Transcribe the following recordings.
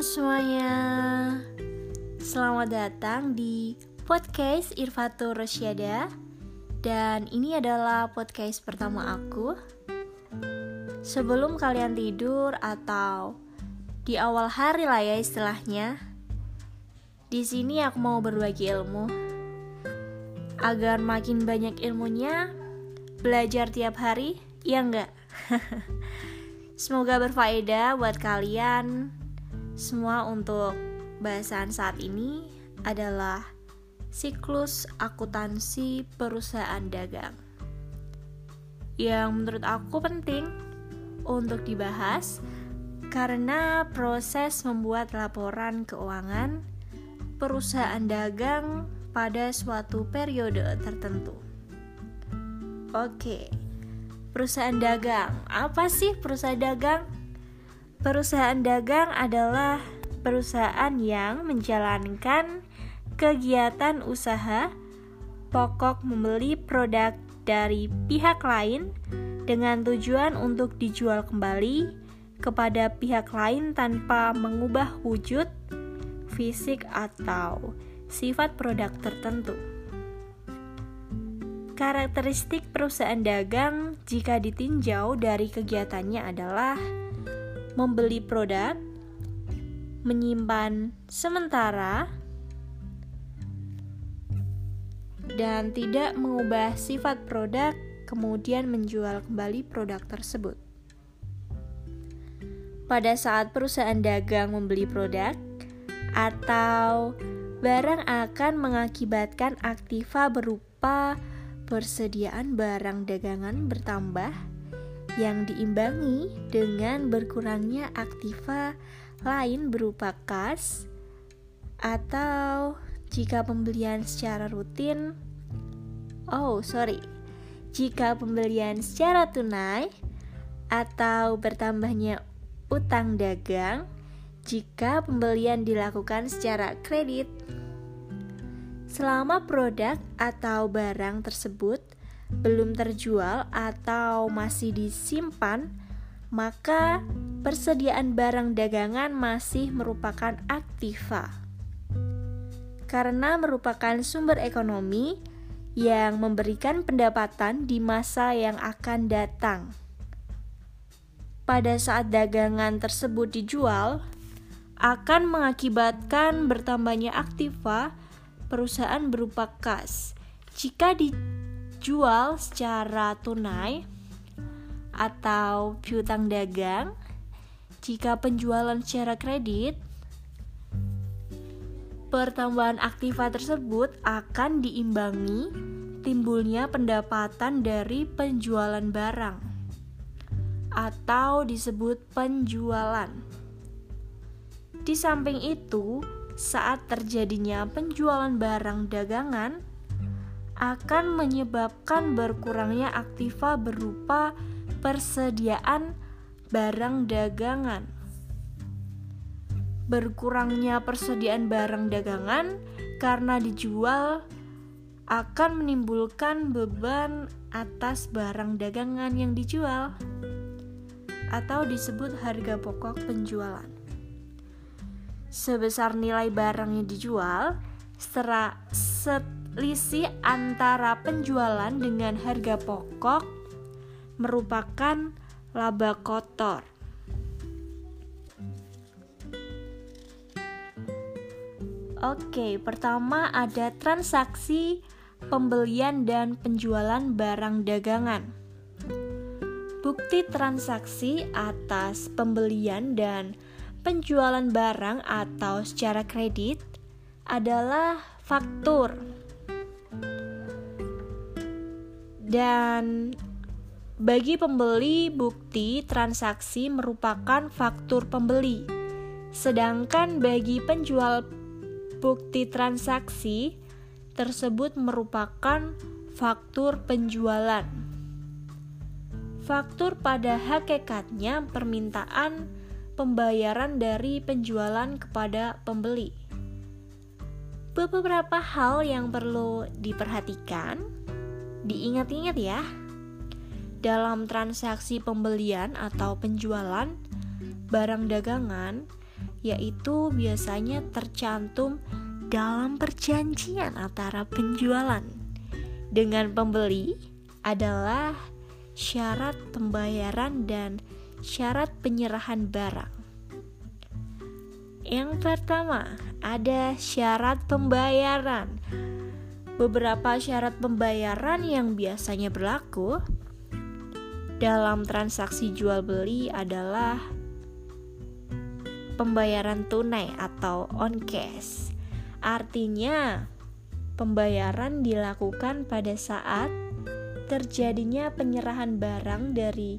semuanya. Selamat datang di podcast Irfatur Rosyada Dan ini adalah podcast pertama aku. Sebelum kalian tidur atau di awal hari lah ya istilahnya di sini aku mau berbagi ilmu. Agar makin banyak ilmunya belajar tiap hari ya enggak semoga berfaedah buat kalian semua untuk bahasan saat ini adalah siklus akuntansi perusahaan dagang yang menurut aku penting untuk dibahas karena proses membuat laporan keuangan perusahaan dagang pada suatu periode tertentu. Oke, perusahaan dagang apa sih perusahaan dagang? Perusahaan dagang adalah perusahaan yang menjalankan kegiatan usaha pokok membeli produk dari pihak lain dengan tujuan untuk dijual kembali kepada pihak lain tanpa mengubah wujud fisik atau sifat produk tertentu. Karakteristik perusahaan dagang jika ditinjau dari kegiatannya adalah membeli produk, menyimpan sementara, dan tidak mengubah sifat produk, kemudian menjual kembali produk tersebut. Pada saat perusahaan dagang membeli produk, atau barang akan mengakibatkan aktiva berupa persediaan barang dagangan bertambah yang diimbangi dengan berkurangnya aktiva lain berupa kas atau jika pembelian secara rutin oh sorry jika pembelian secara tunai atau bertambahnya utang dagang jika pembelian dilakukan secara kredit. Selama produk atau barang tersebut belum terjual atau masih disimpan, maka persediaan barang dagangan masih merupakan aktiva. Karena merupakan sumber ekonomi yang memberikan pendapatan di masa yang akan datang. Pada saat dagangan tersebut dijual, akan mengakibatkan bertambahnya aktiva perusahaan berupa kas. Jika dijual secara tunai atau piutang dagang, jika penjualan secara kredit, pertambahan aktiva tersebut akan diimbangi timbulnya pendapatan dari penjualan barang atau disebut penjualan. Di samping itu, saat terjadinya penjualan barang dagangan akan menyebabkan berkurangnya aktiva berupa persediaan barang dagangan. Berkurangnya persediaan barang dagangan karena dijual akan menimbulkan beban atas barang dagangan yang dijual atau disebut harga pokok penjualan sebesar nilai barang yang dijual setelah selisih antara penjualan dengan harga pokok merupakan laba kotor. Oke, pertama ada transaksi pembelian dan penjualan barang dagangan. Bukti transaksi atas pembelian dan penjualan barang atau secara kredit adalah faktur. Dan bagi pembeli, bukti transaksi merupakan faktur pembeli. Sedangkan bagi penjual, bukti transaksi tersebut merupakan faktur penjualan. Faktur pada hakikatnya permintaan pembayaran dari penjualan kepada pembeli. Beberapa hal yang perlu diperhatikan, diingat-ingat ya. Dalam transaksi pembelian atau penjualan barang dagangan, yaitu biasanya tercantum dalam perjanjian antara penjualan dengan pembeli adalah syarat pembayaran dan syarat penyerahan barang. Yang pertama, ada syarat pembayaran. Beberapa syarat pembayaran yang biasanya berlaku dalam transaksi jual beli adalah pembayaran tunai atau on cash. Artinya, pembayaran dilakukan pada saat terjadinya penyerahan barang dari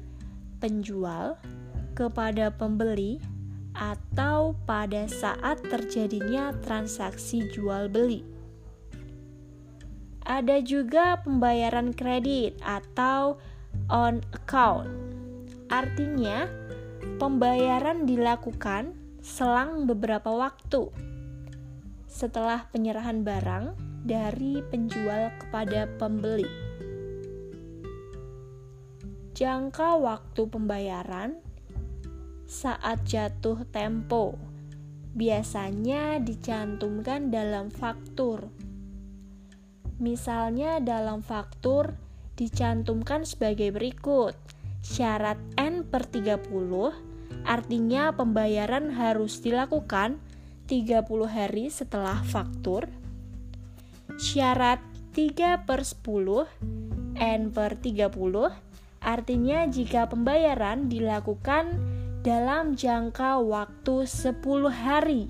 penjual kepada pembeli atau pada saat terjadinya transaksi jual beli. Ada juga pembayaran kredit atau on account. Artinya, pembayaran dilakukan selang beberapa waktu setelah penyerahan barang dari penjual kepada pembeli. Jangka waktu pembayaran saat jatuh tempo biasanya dicantumkan dalam faktur. Misalnya dalam faktur dicantumkan sebagai berikut. Syarat N per 30 Artinya pembayaran harus dilakukan 30 hari setelah faktur. Syarat 3 per 10 N per 30 artinya jika pembayaran dilakukan dalam jangka waktu 10 hari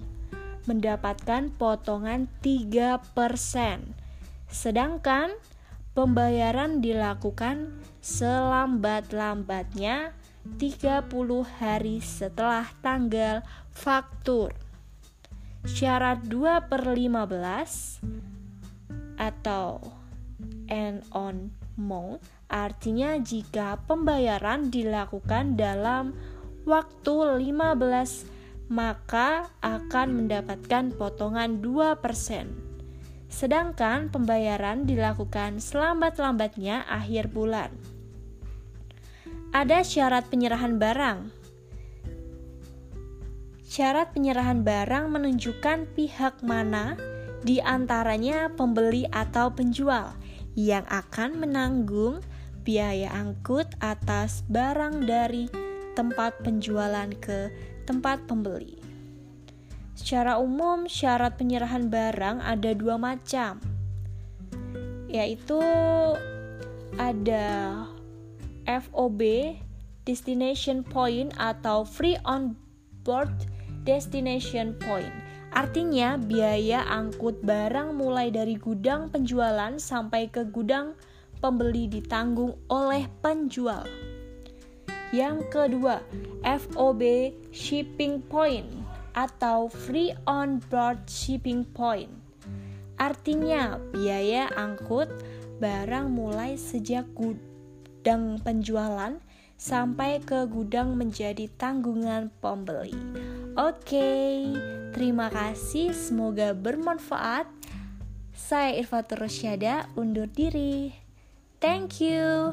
mendapatkan potongan 3%. Sedangkan pembayaran dilakukan selambat-lambatnya 30 hari setelah tanggal faktur. Syarat 2 per 15 atau end on mount artinya jika pembayaran dilakukan dalam waktu 15 maka akan mendapatkan potongan 2%. Sedangkan pembayaran dilakukan selambat-lambatnya akhir bulan ada syarat penyerahan barang. Syarat penyerahan barang menunjukkan pihak mana di antaranya pembeli atau penjual yang akan menanggung biaya angkut atas barang dari tempat penjualan ke tempat pembeli. Secara umum, syarat penyerahan barang ada dua macam, yaitu ada FOB Destination Point atau Free On Board Destination Point. Artinya biaya angkut barang mulai dari gudang penjualan sampai ke gudang pembeli ditanggung oleh penjual. Yang kedua, FOB Shipping Point atau Free On Board Shipping Point. Artinya biaya angkut barang mulai sejak gudang penjualan sampai ke gudang menjadi tanggungan pembeli. Oke, terima kasih. Semoga bermanfaat. Saya Irfatur Rosyada undur diri. Thank you.